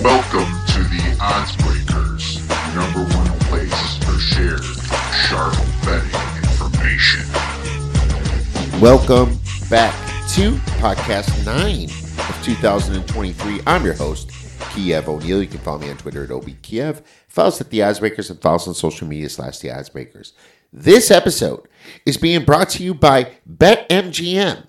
Welcome to the Odds Breakers, number one place for shared, sharp betting information. Welcome back to podcast nine of 2023. I'm your host, Kiev O'Neil. You can follow me on Twitter at OBKiev. Follow us at The Oddsbreakers and follow us on social media slash The Oddsbreakers. This episode is being brought to you by BetMGM.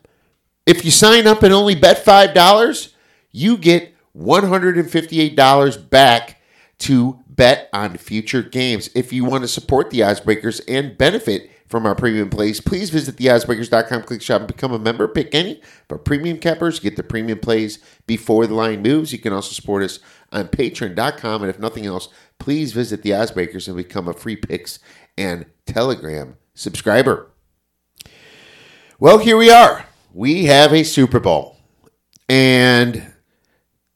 If you sign up and only bet $5, you get $158 back to bet on future games. If you want to support the Oddsbreakers and benefit from our premium plays, please visit theoddsbreakers.com, click shop, and become a member. Pick any, but premium cappers get the premium plays before the line moves. You can also support us on patreon.com. And if nothing else, please visit the Oddsbreakers and become a free picks and Telegram subscriber. Well, here we are. We have a Super Bowl. And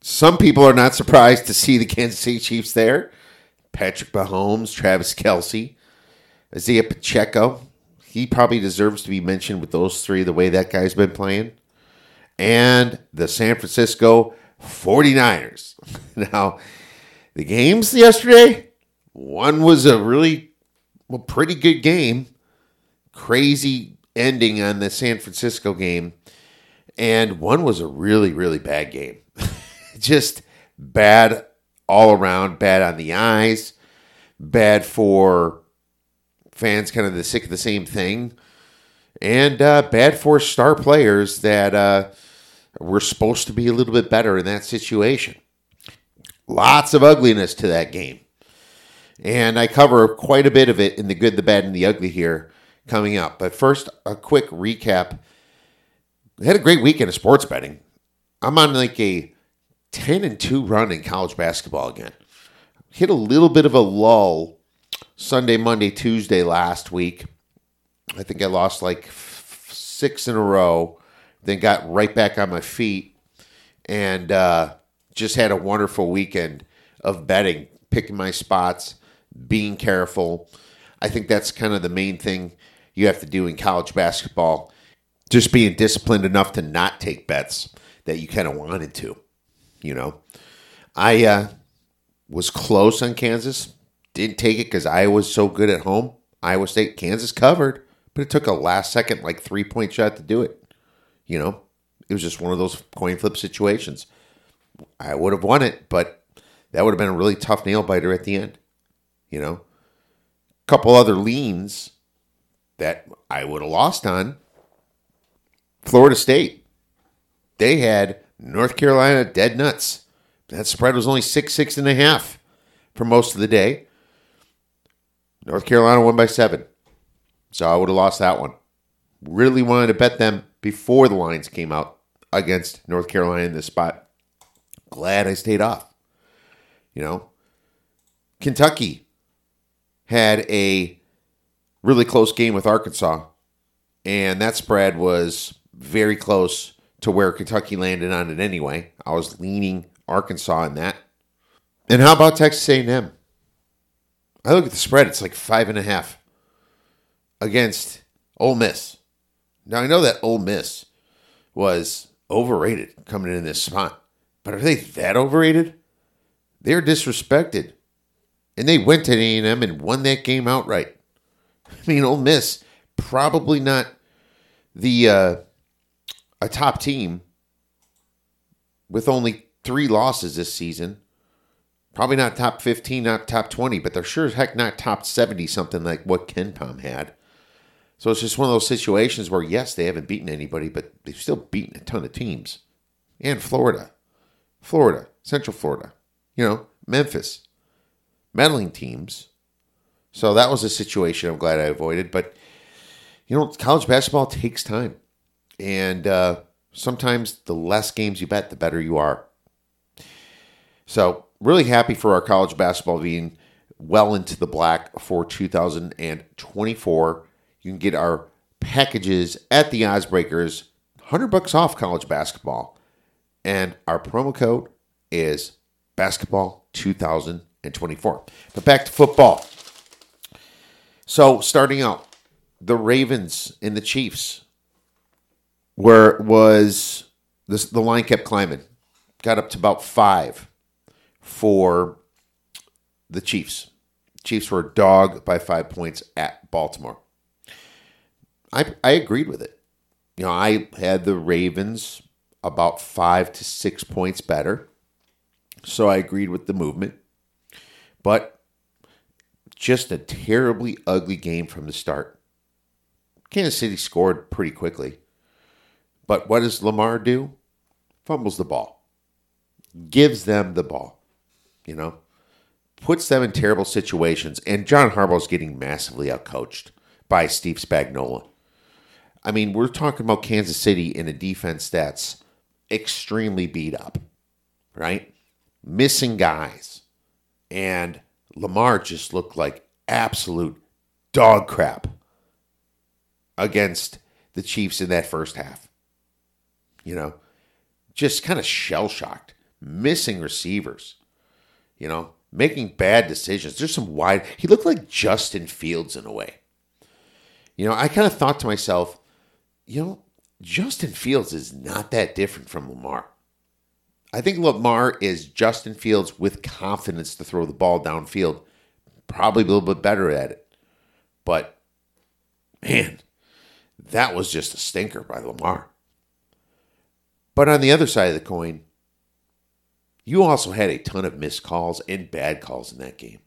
some people are not surprised to see the Kansas City Chiefs there. Patrick Mahomes, Travis Kelce, Isaiah Pacheco. He probably deserves to be mentioned with those three, the way that guy's been playing. And the San Francisco 49ers. Now, the games yesterday, one was a really well, pretty good game. Crazy ending on the San Francisco game. And one was a really, really bad game. Just bad all around, bad on the eyes, bad for fans kind of the sick of the same thing, and uh, bad for star players that uh, were supposed to be a little bit better in that situation. Lots of ugliness to that game. And I cover quite a bit of it in the good, the bad, and the ugly here coming up. But first, a quick recap. Had a great weekend of sports betting. I'm on like a 10 and 2 run in college basketball again. Hit a little bit of a lull Sunday, Monday, Tuesday last week. I think I lost like f- six in a row, then got right back on my feet and uh, just had a wonderful weekend of betting, picking my spots, being careful. I think that's kind of the main thing you have to do in college basketball. Just being disciplined enough to not take bets that you kind of wanted to. You know, I uh, was close on Kansas, didn't take it because Iowa was so good at home. Iowa State, Kansas covered, but it took a last second, like three point shot to do it. You know, it was just one of those coin flip situations. I would have won it, but that would have been a really tough nail biter at the end. You know, a couple other leans that I would have lost on. Florida State, they had North Carolina dead nuts. That spread was only six, six and a half for most of the day. North Carolina won by seven. So I would have lost that one. Really wanted to bet them before the lines came out against North Carolina in this spot. Glad I stayed off. You know, Kentucky had a really close game with Arkansas, and that spread was very close to where Kentucky landed on it anyway. I was leaning Arkansas in that. And how about Texas A&M? I look at the spread; it's like five and a half against Ole Miss. Now I know that Ole Miss was overrated coming in this spot, but are they that overrated? They're disrespected, and they went to A&M and won that game outright. I mean, Ole Miss probably not the uh, a top team with only three losses this season. Probably not top 15, not top 20, but they're sure as heck not top 70, something like what KenPom had. So it's just one of those situations where, yes, they haven't beaten anybody, but they've still beaten a ton of teams. And Florida, Florida, Central Florida, you know, Memphis, meddling teams. So that was a situation I'm glad I avoided. But, you know, college basketball takes time. And uh, sometimes the less games you bet, the better you are. So, really happy for our college basketball being well into the black for 2024. You can get our packages at the Oddsbreakers, 100 bucks off college basketball. And our promo code is basketball 2024. But back to football. So, starting out, the Ravens and the Chiefs where was this, the line kept climbing, got up to about five for the Chiefs. Chiefs were a dog by five points at Baltimore. I I agreed with it. You know, I had the Ravens about five to six points better. So I agreed with the movement. But just a terribly ugly game from the start. Kansas City scored pretty quickly. But what does Lamar do? Fumbles the ball. Gives them the ball. You know? Puts them in terrible situations. And John Harbaugh's getting massively outcoached by Steve Spagnuolo. I mean, we're talking about Kansas City in a defense that's extremely beat up, right? Missing guys. And Lamar just looked like absolute dog crap against the Chiefs in that first half. You know, just kind of shell shocked, missing receivers, you know, making bad decisions. There's some wide, he looked like Justin Fields in a way. You know, I kind of thought to myself, you know, Justin Fields is not that different from Lamar. I think Lamar is Justin Fields with confidence to throw the ball downfield. Probably a little bit better at it. But man, that was just a stinker by Lamar. But on the other side of the coin, you also had a ton of missed calls and bad calls in that game.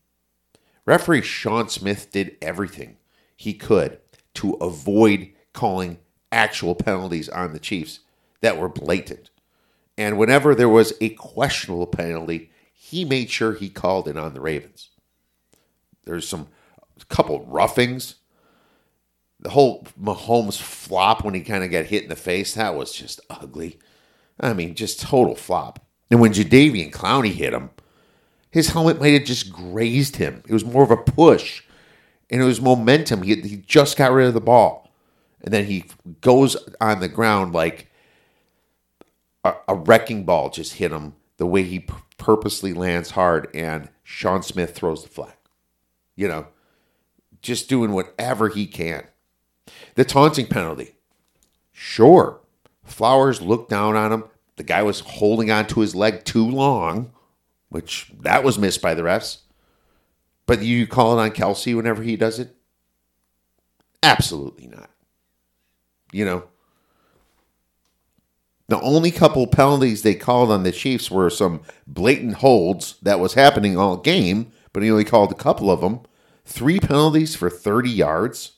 Referee Sean Smith did everything he could to avoid calling actual penalties on the Chiefs that were blatant. And whenever there was a questionable penalty, he made sure he called it on the Ravens. There's some couple roughings. The whole Mahomes flop when he kind of got hit in the face, that was just ugly. I mean, just total flop. And when Jadeveon Clowney hit him, his helmet might have just grazed him. It was more of a push, and it was momentum. He, he just got rid of the ball, and then he goes on the ground like a, a wrecking ball just hit him. The way he p- purposely lands hard, and Sean Smith throws the flag. You know, just doing whatever he can. The taunting penalty, sure. Flowers looked down on him. The guy was holding on to his leg too long, which that was missed by the refs. But you call it on Kelce whenever he does it? Absolutely not. You know, the only couple penalties they called on the Chiefs were some blatant holds that was happening all game, but he only called a couple of them. Three penalties for 30 yards,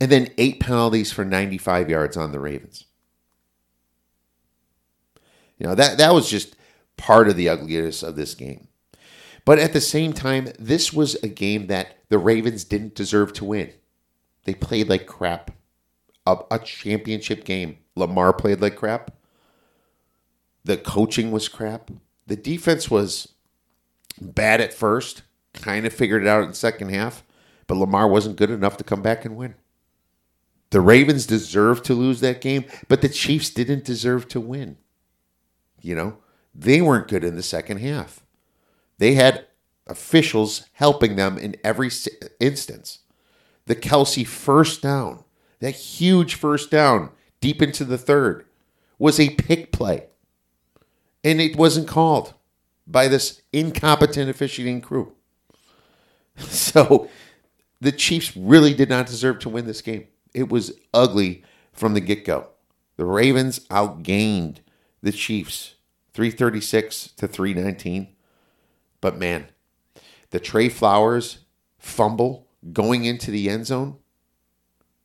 and then eight penalties for 95 yards on the Ravens. You know, that, that was just part of the ugliness of this game. But at the same time, this was a game that the Ravens didn't deserve to win. They played like crap. A, a championship game. Lamar played like crap. The coaching was crap. The defense was bad at first, kind of figured it out in the second half, but Lamar wasn't good enough to come back and win. The Ravens deserved to lose that game, but the Chiefs didn't deserve to win. You know, they weren't good in the second half. They had officials helping them in every instance. The Kelce first down, that huge first down deep into the third, was a pick play. And it wasn't called by this incompetent officiating crew. So the Chiefs really did not deserve to win this game. It was ugly from the get go. The Ravens outgained the Chiefs 336 to 319. But man, the Trey Flowers fumble going into the end zone,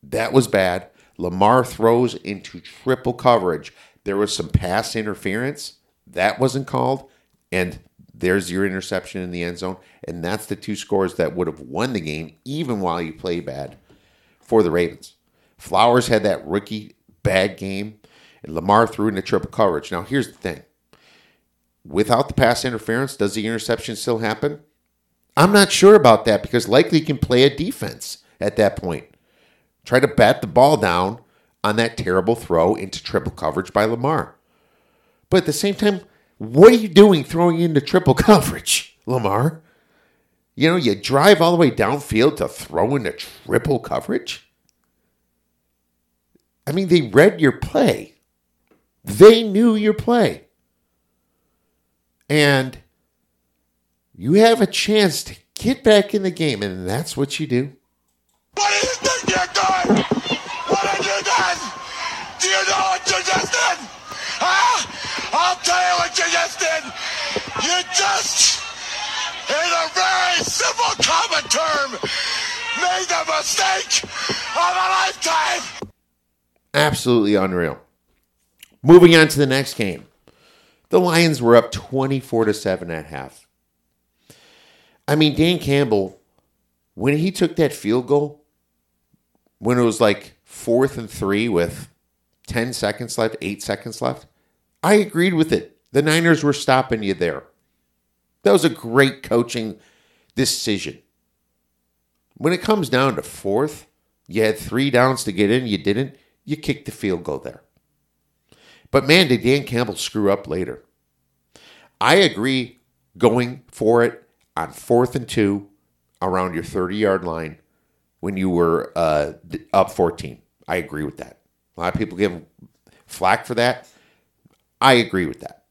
that was bad. Lamar throws into triple coverage. There was some pass interference. That wasn't called. And there's your interception in the end zone. And that's the two scores that would have won the game, even while you play bad for the Ravens. Flowers had that rookie bad game, and Lamar threw into triple coverage. Now, here's the thing without the pass interference, does the interception still happen? I'm not sure about that because likely he can play a defense at that point. Try to bat the ball down on that terrible throw into triple coverage by Lamar. But at the same time, what are you doing throwing into triple coverage, Lamar? You know, you drive all the way downfield to throw into triple coverage? I mean, they read your play. They knew your play. And you have a chance to get back in the game, and that's what you do. Think just, in a very simple common term, made the mistake of a lifetime. Absolutely unreal. Moving on to the next game. The Lions were up 24 to 7 at half. I mean, Dan Campbell, when he took that field goal, when it was like fourth and three with 10 seconds left, eight seconds left, I agreed with it. The Niners were stopping you there. That was a great coaching decision. When it comes down to fourth, you had three downs to get in, you didn't, you kicked the field goal there. But man, did Dan Campbell screw up later. I agree going for it on fourth and two around your 30 yard line when you were uh, up 14. I agree with that. A lot of people give flack for that. I agree with that.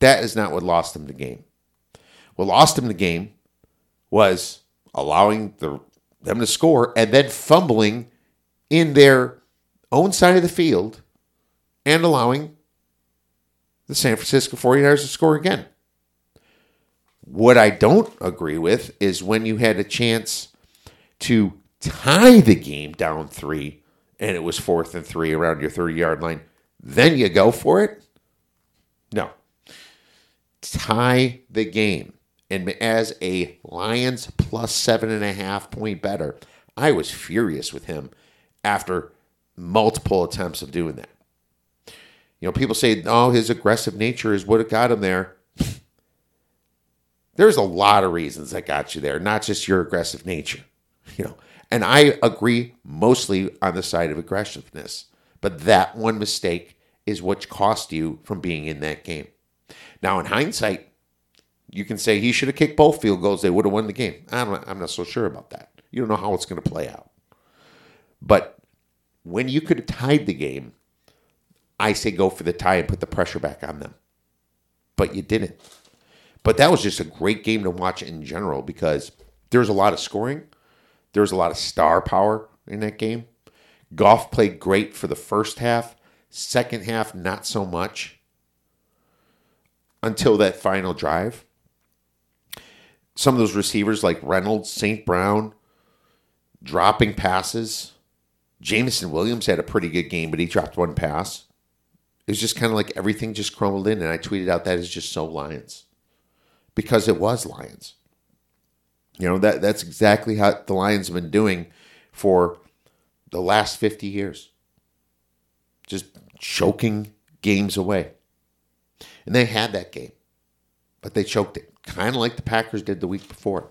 That is not what lost them the game. What lost them the game was allowing the, them to score and then fumbling in their own side of the field and allowing the San Francisco 49ers to score again. What I don't agree with is when you had a chance to tie the game down three and it was fourth and three around your 30 yard line, then you go for it. No. Tie the game. And as a Lions plus seven and a half point better, I was furious with him after multiple attempts of doing that. You know, people say, oh, his aggressive nature is what got him there. There's a lot of reasons that got you there, not just your aggressive nature. You know, and I agree mostly on the side of aggressiveness. But that one mistake is what cost you from being in that game. Now, in hindsight, you can say he should have kicked both field goals. They would have won the game. I'm not, I'm not so sure about that. You don't know how it's going to play out. But when you could have tied the game, I say go for the tie and put the pressure back on them. But you didn't. But that was just a great game to watch in general because there's a lot of scoring. There's a lot of star power in that game. Goff played great for the first half. Second half, not so much until that final drive. Some of those receivers like Reynolds, St. Brown, dropping passes. Jameson Williams had a pretty good game, but he dropped one pass. It was just kind of like everything just crumbled in, and I tweeted out that is just so Lions because it was Lions. You know that that's exactly how the Lions have been doing for the last fifty years, just choking games away. And they had that game, but they choked it, kind of like the Packers did the week before.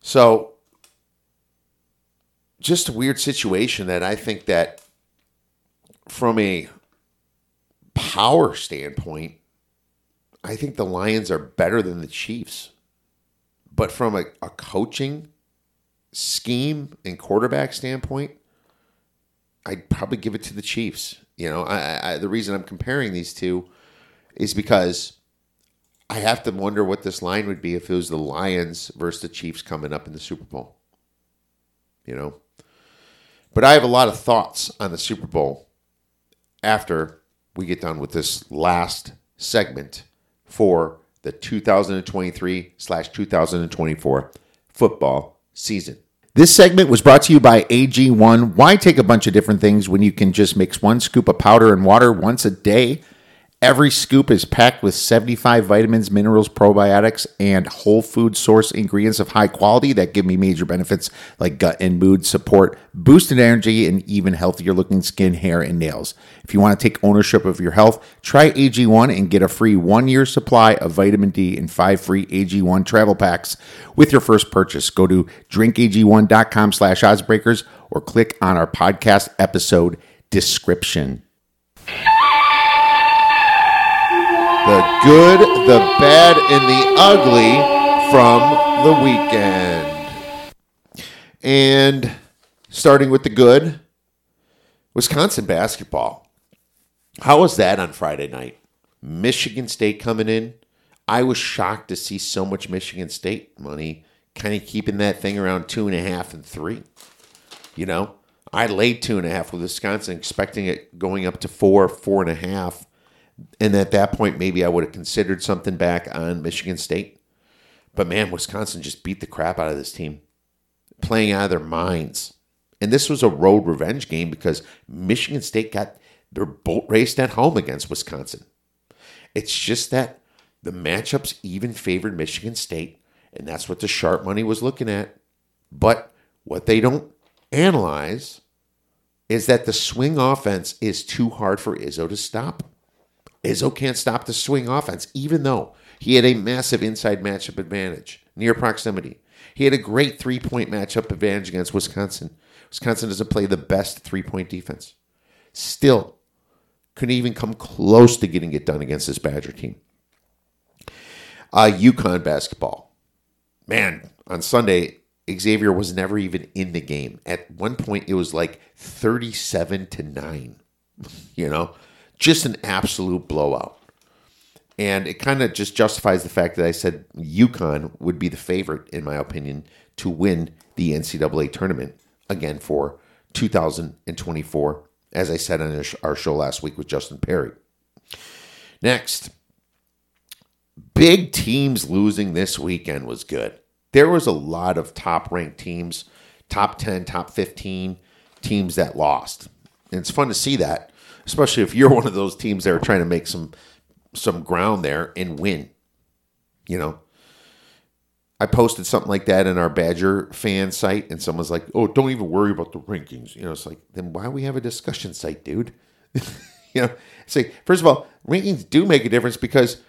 So, just a weird situation that I think that from a power standpoint, I think the Lions are better than the Chiefs. But from a, a coaching scheme and quarterback standpoint, I'd probably give it to the Chiefs. You know, I, I, the reason I'm comparing these two is because I have to wonder what this line would be if it was the Lions versus the Chiefs coming up in the Super Bowl. You know, but I have a lot of thoughts on the Super Bowl after we get done with this last segment for the 2023 slash 2024 football season. This segment was brought to you by AG1. Why take a bunch of different things when you can just mix one scoop of powder and water once a day? Every scoop is packed with 75 vitamins, minerals, probiotics, and whole food source ingredients of high quality that give me major benefits like gut and mood support, boosted energy, and even healthier looking skin, hair, and nails. If you want to take ownership of your health, try AG1 and get a free one year supply of vitamin D and five free AG1 travel packs with your first purchase. Go to drinkag1.com slash oddsbreakers or click on our podcast episode description. The good, the bad, and the ugly from the weekend. And starting with the good, Wisconsin basketball. How was that on Friday night? Michigan State coming in. I was shocked to see so much Michigan State money kind of keeping that thing around two and a half and three. You know, I laid two and a half with Wisconsin, expecting it going up to four, four and a half. And at that point, maybe I would have considered something back on Michigan State. But man, Wisconsin just beat the crap out of this team, playing out of their minds. And this was a road revenge game because Michigan State got their boat raced at home against Wisconsin. It's just that the matchups even favored Michigan State, and that's what the sharp money was looking at. But what they don't analyze is that the swing offense is too hard for Izzo to stop. Izzo can't stop the swing offense, even though he had a massive inside matchup advantage, near proximity. He had a great three point matchup advantage against Wisconsin. Wisconsin doesn't play the best three point defense. Still, couldn't even come close to getting it done against this Badger team. Uh, UConn basketball. Man, on Sunday, Xavier was never even in the game. At one point, it was like 37 to 9. You know, just an absolute blowout. And it kind of just justifies the fact that I said UConn would be the favorite, in my opinion, to win the NCAA tournament again for 2024, as I said on our show last week with Justin Perry. Next, big teams losing this weekend was good. There was a lot of top ranked teams, top 10, top 15 teams that lost. And it's fun to see that especially if you're one of those teams that are trying to make some some ground there and win. You know, I posted something like that in our Badger fan site, and someone's like, "Oh, don't even worry about the rankings." You know, it's like, then why we have a discussion site, dude? you know, say first of all, rankings do make a difference because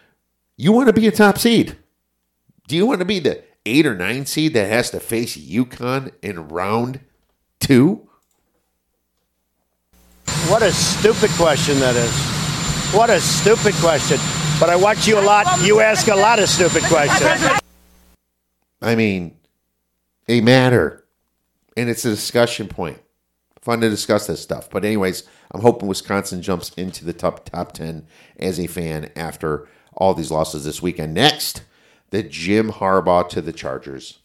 you want to be a top seed. Do you want to be the eight or nine seed that has to face UConn in round two? What a stupid question that is. What a stupid question. But I watch you a lot. You ask a lot of stupid questions. I mean, they matter. And it's a discussion point. Fun to discuss this stuff. But, anyways, I'm hoping Wisconsin jumps into the top top 10 as a fan after all these losses this weekend. Next, the Jim Harbaugh to the Chargers.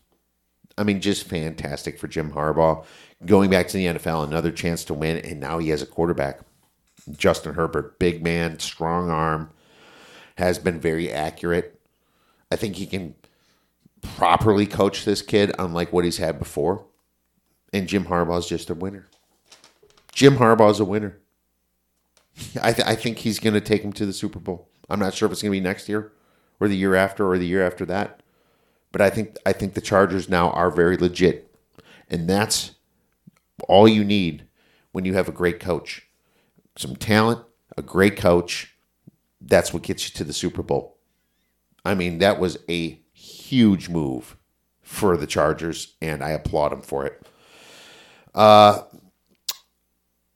I mean, just fantastic for Jim Harbaugh going back to the NFL, another chance to win, and now he has a quarterback. Justin Herbert, big man, strong arm, has been very accurate. I think he can properly coach this kid, unlike what he's had before. And Jim Harbaugh is just a winner. Jim Harbaugh is a winner. I, th- I think he's going to take him to the Super Bowl. I'm not sure if it's going to be next year or the year after or the year after that. But I think I think the Chargers now are very legit. And that's all you need when you have a great coach. Some talent, a great coach. That's what gets you to the Super Bowl. I mean, that was a huge move for the Chargers, and I applaud them for it. Uh,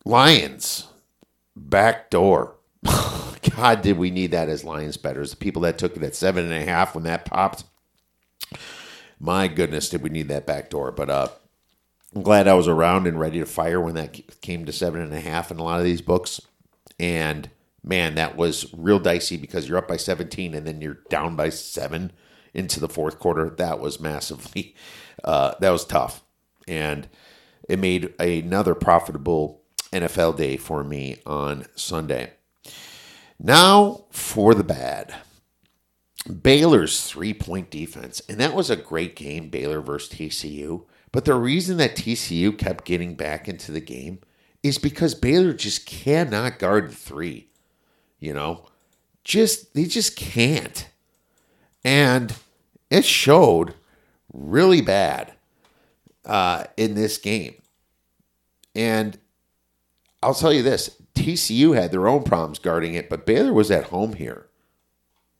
Lions, back door. God, did we need that as Lions betters? The people that took it at seven and a half when that popped. My goodness, did we need that back door? But uh, I'm glad I was around and ready to fire when that came to seven and a half in a lot of these books. And man, that was real dicey because you're up by 17 and then you're down by seven into the fourth quarter. That was massively, uh, that was tough. And it made another profitable NFL day for me on Sunday. Now for the bad. Baylor's three point defense. And that was a great game, Baylor versus TCU. But the reason that TCU kept getting back into the game is because Baylor just cannot guard the three. You know, just they just can't. And it showed really bad uh, in this game. And I'll tell you this TCU had their own problems guarding it, but Baylor was at home here.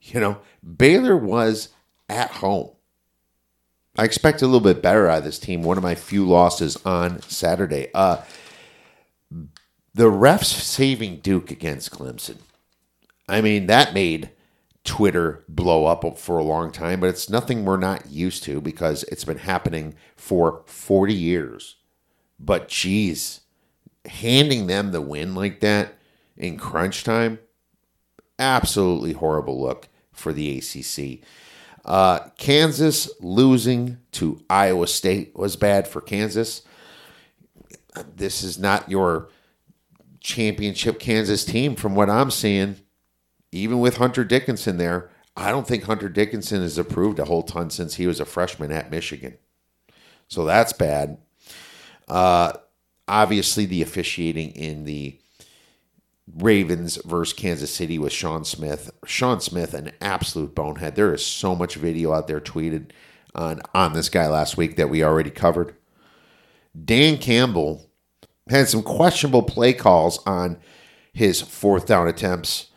You know, Baylor was at home. I expect a little bit better out of this team. One of my few losses on Saturday. Uh, the refs saving Duke against Clemson. I mean, that made Twitter blow up for a long time, but it's nothing we're not used to because it's been happening for 40 years. But geez, handing them the win like that in crunch time, absolutely horrible look for the ACC. Uh, Kansas losing to Iowa State was bad for Kansas. This is not your championship Kansas team from what I'm seeing. Even with Hunter Dickinson there, I don't think Hunter Dickinson has improved a whole ton since he was a freshman at Michigan. So that's bad. Uh, obviously, the officiating in the Ravens versus Kansas City with Sean Smith. Sean Smith, an absolute bonehead. There is so much video out there tweeted on, on this guy last week that we already covered. Dan Campbell had some questionable play calls on his fourth down attempts.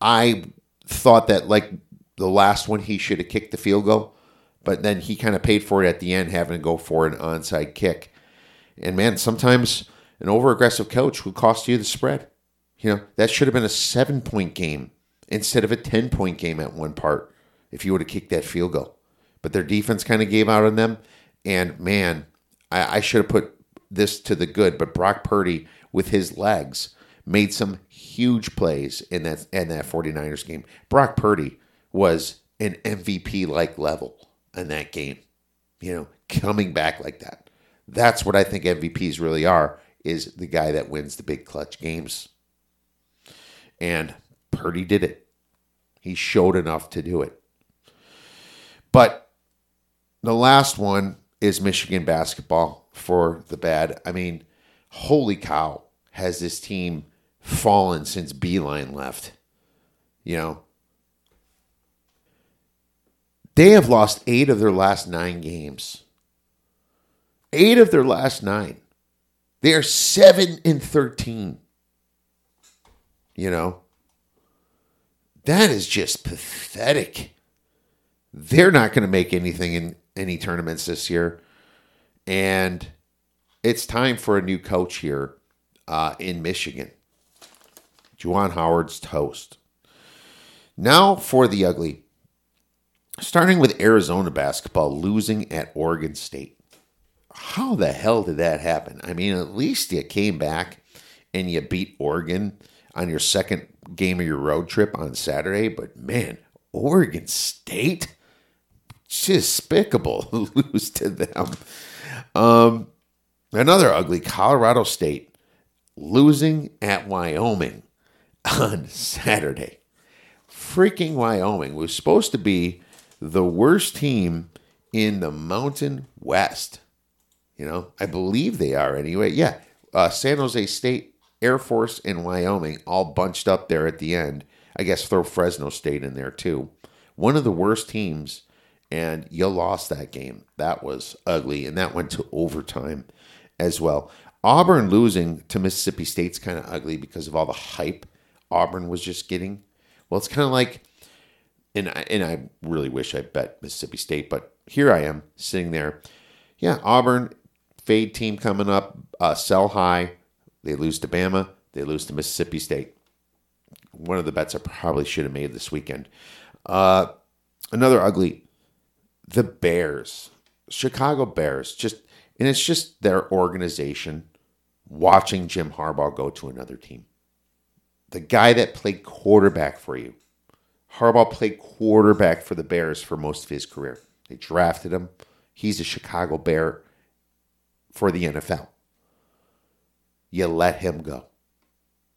I thought that, like the last one, he should have kicked the field goal, but then he kind of paid for it at the end, having to go for an onside kick. And man, sometimes an over aggressive coach will cost you the spread. You know, that should have been a seven point game instead of a 10 point game at one part if you would have kicked that field goal. But their defense kind of gave out on them. And man, I, I should have put this to the good, but Brock Purdy with his legs made some huge plays in that in that 49ers game. Brock Purdy was an MVP like level in that game. You know, coming back like that. That's what I think MVPs really are is the guy that wins the big clutch games. And Purdy did it. He showed enough to do it. But the last one is Michigan basketball for the bad. I mean, holy cow, has this team fallen since Beilein left? You know, they have lost eight of their last nine games. Eight of their last nine. They are seven and 13. You know, that is just pathetic. They're not going to make anything in any tournaments this year. And it's time for a new coach here uh, in Michigan. Juwan Howard's toast. Now for the ugly. Starting with Arizona basketball losing at Oregon State. How the hell did that happen? I mean, at least you came back and you beat Oregon on your second game of your road trip on Saturday, but man, Oregon State, despicable lose to them. Um, another ugly Colorado State losing at Wyoming on Saturday. Freaking Wyoming was supposed to be the worst team in the Mountain West. You know, I believe they are anyway. Yeah, uh, San Jose State, Air Force, and Wyoming all bunched up there at the end. I guess throw Fresno State in there too. One of the worst teams, and you lost that game. That was ugly, and that went to overtime as well. Auburn losing to Mississippi State's kind of ugly because of all the hype Auburn was just getting. Well, it's kind of like, and I, and I really wish I bet Mississippi State, but here I am sitting there. Yeah, Auburn fade team coming up, uh, sell high. They lose to Bama. They lose to Mississippi State. One of the bets I probably should have made this weekend. Uh, another ugly, the Bears, Chicago Bears. Just and it's just their organization watching Jim Harbaugh go to another team. The guy that played quarterback for you, Harbaugh played quarterback for the Bears for most of his career. They drafted him. He's a Chicago Bear for the NFL. You let him go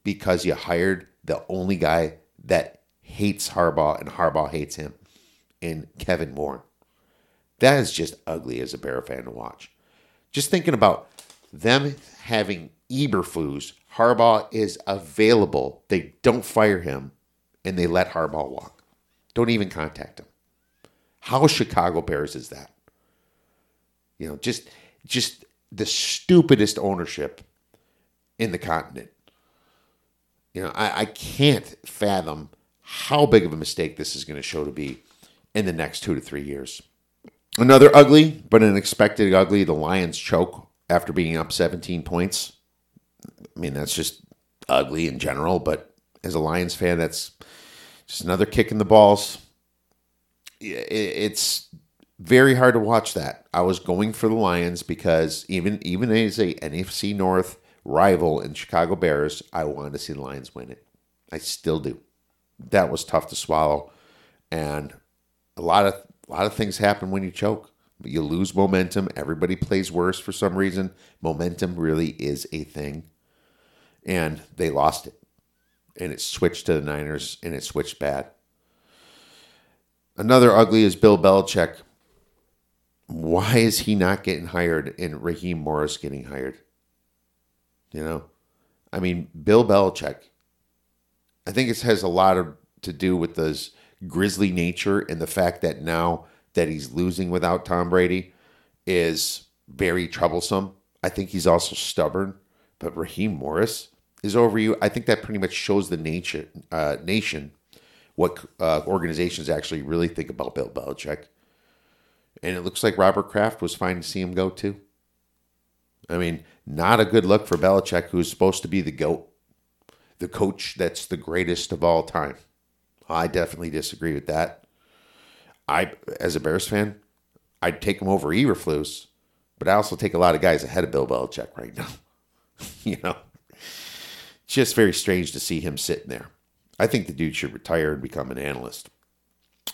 because you hired the only guy that hates Harbaugh and Harbaugh hates him in Kevin Moore. That is just ugly as a Bear fan to watch. Just thinking about them having Eberflus, Harbaugh is available. They don't fire him and they let Harbaugh walk. Don't even contact him. How Chicago Bears is that? You know, just just the stupidest ownership in the continent. You know, I, I can't fathom how big of a mistake this is going to show to be in the next two to three years. Another ugly, but an expected ugly, the Lions choke after being up 17 points. I mean, that's just ugly in general, but as a Lions fan, that's just another kick in the balls. It's very hard to watch that. I was going for the Lions because even even as a NFC North rival in Chicago Bears, I wanted to see the Lions win it. I still do. That was tough to swallow, and a lot of a lot of things happen when you choke. You lose momentum. Everybody plays worse for some reason. Momentum really is a thing, and they lost it, and it switched to the Niners, and it switched bad. Another ugly is Bill Belichick. Why is he not getting hired and Raheem Morris getting hired? You know, I mean, Bill Belichick. I think it has a lot of to do with this grisly nature and the fact that now that he's losing without Tom Brady is very troublesome. I think he's also stubborn. But Raheem Morris is over you. I think that pretty much shows the nature uh, nation what uh, organizations actually really think about Bill Belichick. And it looks like Robert Kraft was fine to see him go too. I mean, not a good look for Belichick, who's supposed to be the GOAT, the coach that's the greatest of all time. I definitely disagree with that. I, as a Bears fan, I'd take him over Eberflus, but I also take a lot of guys ahead of Bill Belichick right now. you know, just very strange to see him sitting there. I think the dude should retire and become an analyst.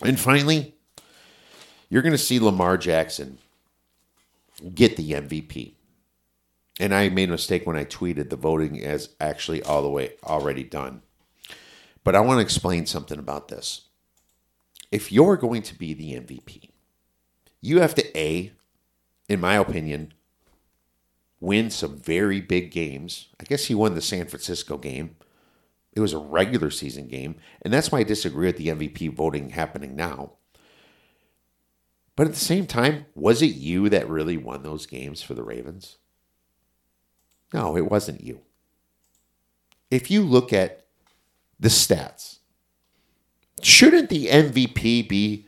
And finally, you're going to see Lamar Jackson get the MVP. And I made a mistake when I tweeted the voting is actually all the way already done. But I want to explain something about this. If you're going to be the MVP, you have to A, in my opinion, win some very big games. I guess he won the San Francisco game. It was a regular season game. And that's why I disagree with the MVP voting happening now. But at the same time, was it you that really won those games for the Ravens? No, it wasn't you. If you look at the stats, shouldn't the MVP be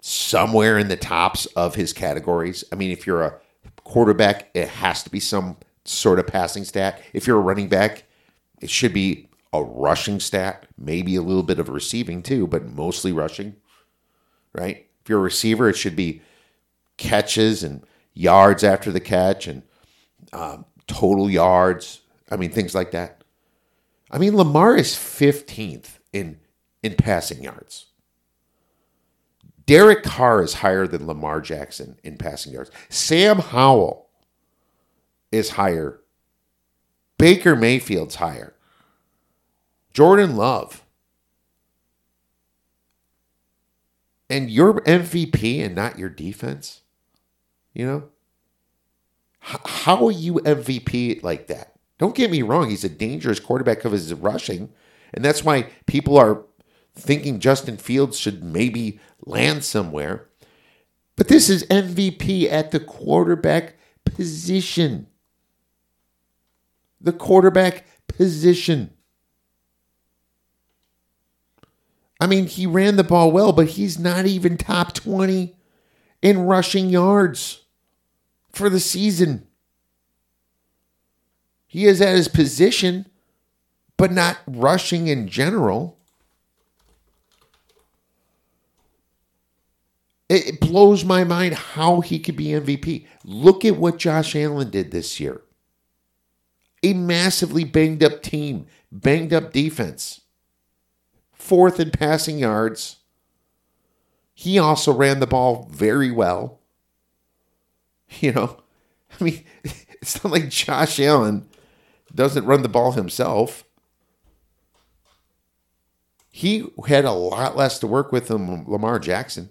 somewhere in the tops of his categories? I mean, if you're a quarterback, it has to be some sort of passing stat. If you're a running back, it should be a rushing stat, maybe a little bit of receiving too, but mostly rushing, right? If you're a receiver, it should be catches and yards after the catch and um, total yards. I mean, things like that. I mean, Lamar is 15th in in passing yards. Derek Carr is higher than Lamar Jackson in passing yards. Sam Howell is higher. Baker Mayfield's higher. Jordan Love. And your MVP and not your defense? You know? How are you MVP like that? Don't get me wrong, he's a dangerous quarterback because his rushing. And that's why people are thinking Justin Fields should maybe land somewhere. But this is MVP at the quarterback position. The quarterback position. I mean, he ran the ball well, but he's not even top 20 in rushing yards for the season. He is at his position, but not rushing in general. It blows my mind how he could be MVP. Look at what Josh Allen did this year. A massively banged up team, banged up defense, fourth in passing yards. He also ran the ball very well. You know, I mean, it's not like Josh Allen doesn't run the ball himself. He had a lot less to work with than Lamar Jackson.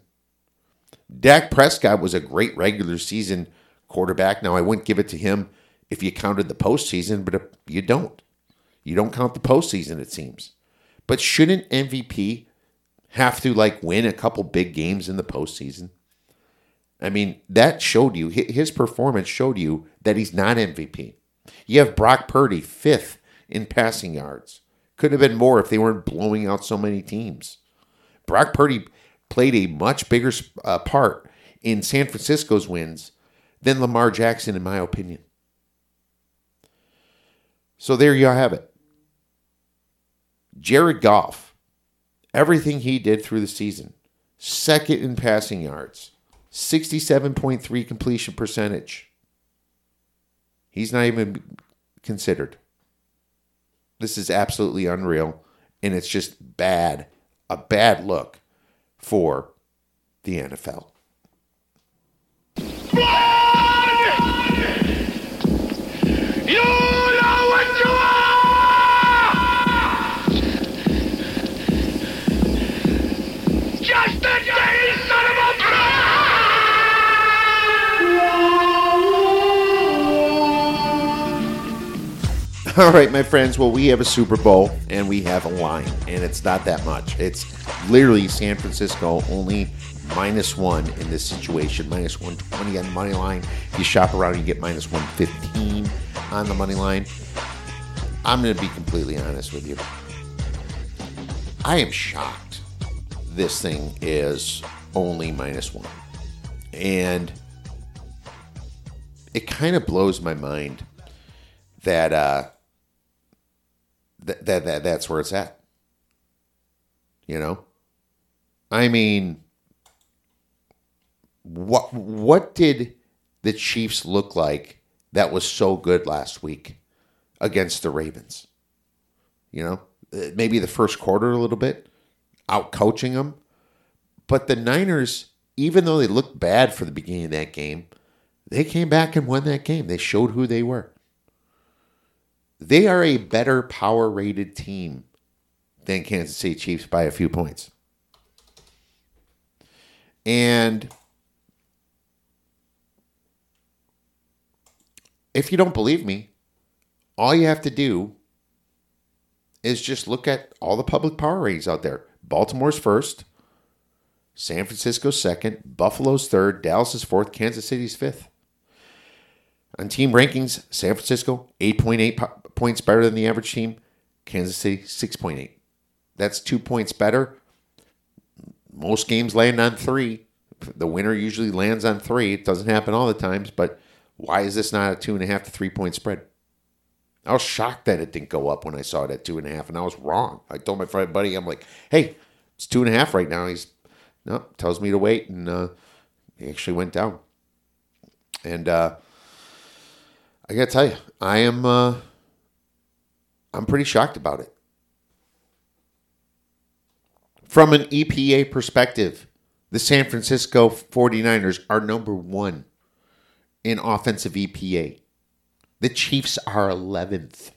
Dak Prescott was a great regular season quarterback. Now, I wouldn't give it to him if you counted the postseason, but you don't. You don't count the postseason, it seems. But shouldn't MVP have to like win a couple big games in the postseason? I mean, that showed you, his performance showed you that he's not MVP. You have Brock Purdy, fifth in passing yards. Could have been more if they weren't blowing out so many teams. Brock Purdy played a much bigger uh, part in San Francisco's wins than Lamar Jackson, in my opinion. So there you have it. Jared Goff, everything he did through the season, second in passing yards, 67.3 completion percentage. He's not even considered. This is absolutely unreal, and it's just bad, a bad look for the NFL. You All right, my friends. Well, we have a Super Bowl and we have a line, and it's not that much. It's literally San Francisco only minus one in this situation, minus 120 on the money line. You shop around, you get minus 115 on the money line. I'm going to be completely honest with you. I am shocked this thing is only minus one. And it kind of blows my mind that uh that, that that that's where it's at. You know? I mean what what did the Chiefs look like that was so good last week against the Ravens? You know, Uh, maybe the first quarter a little bit, out coaching them. But the Niners, even though they looked bad for the beginning of that game, they came back and won that game. They showed who they were. They are a better power rated team than Kansas City Chiefs by a few points. And if you don't believe me, all you have to do is just look at all the public power ratings out there. Baltimore's first, San Francisco's second, Buffalo's third, Dallas is fourth, Kansas City's fifth. On team rankings, San Francisco 8.8 po- points better than the average team, Kansas City 6.8. That's 2 points better. Most games land on 3. The winner usually lands on 3. It doesn't happen all the times, but why is this not a two and a half to 3 point spread? I was shocked that it didn't go up when I saw it at two and a half, and I was wrong. I told my friend buddy, I'm like, "Hey, it's two and a half right now." He's no, tells me to wait, and uh, he actually went down. And uh, I gotta tell you, I am, uh, I'm pretty shocked about it. From an EPA perspective, the San Francisco 49ers are number one in offensive EPA. The Chiefs are 11th.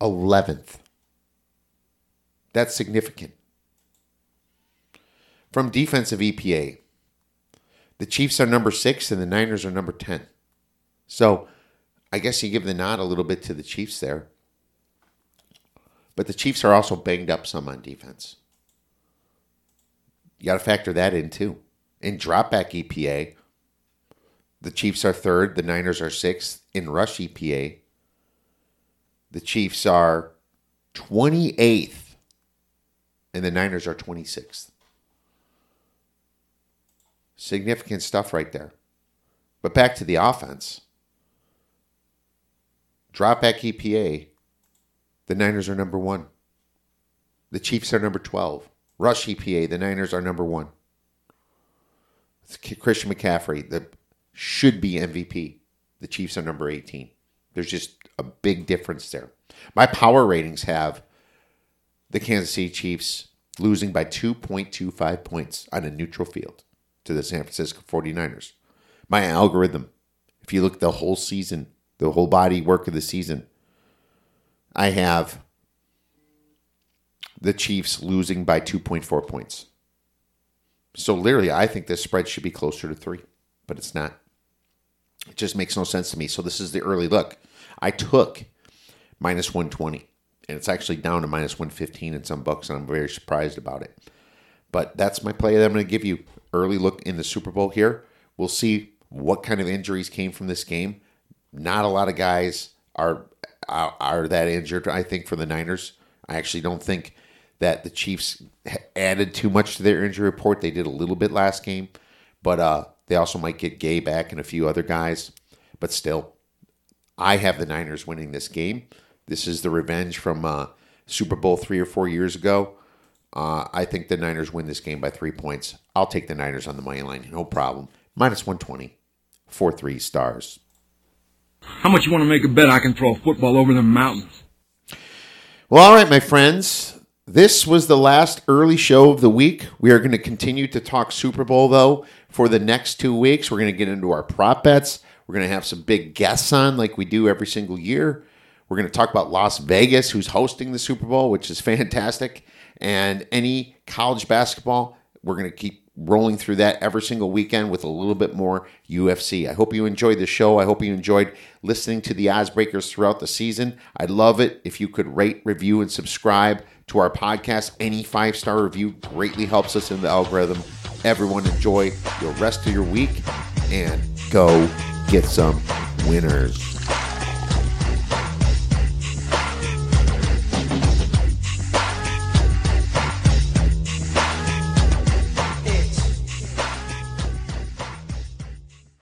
11th. That's significant. From defensive EPA, the Chiefs are number six and the Niners are number 10. So I guess you give the nod a little bit to the Chiefs there. But the Chiefs are also banged up some on defense. You got to factor that in too. In dropback EPA, the Chiefs are third, the Niners are sixth. In rush EPA, the Chiefs are 28th, and the Niners are 26th. Significant stuff right there. But back to the offense. Dropback EPA, the Niners are number one. The Chiefs are number 12. Rush EPA, the Niners are number one. It's Christian McCaffrey, the should be MVP. The Chiefs are number 18. There's just a big difference there. My power ratings have the Kansas City Chiefs losing by 2.25 points on a neutral field to the San Francisco 49ers. My algorithm, if you look the whole season, the whole body work of the season, I have the Chiefs losing by 2.4 points. So literally, I think this spread should be closer to three, but it's not. It just makes no sense to me. So this is the early look. I took minus 120, and it's actually down to minus 115 in some books, and I'm very surprised about it. But that's my play that I'm going to give you. Early look in the Super Bowl here. We'll see what kind of injuries came from this game. Not a lot of guys are are, that injured. I think for the Niners, I actually don't think that the Chiefs added too much to their injury report. They did a little bit last game, but uh, they also might get Gay back and a few other guys. But still, I have the Niners winning this game. This is the revenge from uh, Super Bowl three or four years ago. Uh, I think the Niners win this game by three points. I'll take the Niners on the money line, no problem. Minus 120, 4 3 stars. How much you want to make a bet I can throw a football over the mountains? Well, all right, my friends. This was the last early show of the week. We are going to continue to talk Super Bowl, though, for the next two weeks. We're going to get into our prop bets. We're going to have some big guests on, like we do every single year. We're going to talk about Las Vegas, who's hosting the Super Bowl, which is fantastic, and any college basketball. We're going to keep rolling through that every single weekend with a little bit more UFC. I hope you enjoyed the show. I hope you enjoyed listening to the Oddsbreakers throughout the season. I'd love it if you could rate, review, and subscribe to our podcast. Any five star review greatly helps us in the algorithm. Everyone enjoy the rest of your week and go get some winners.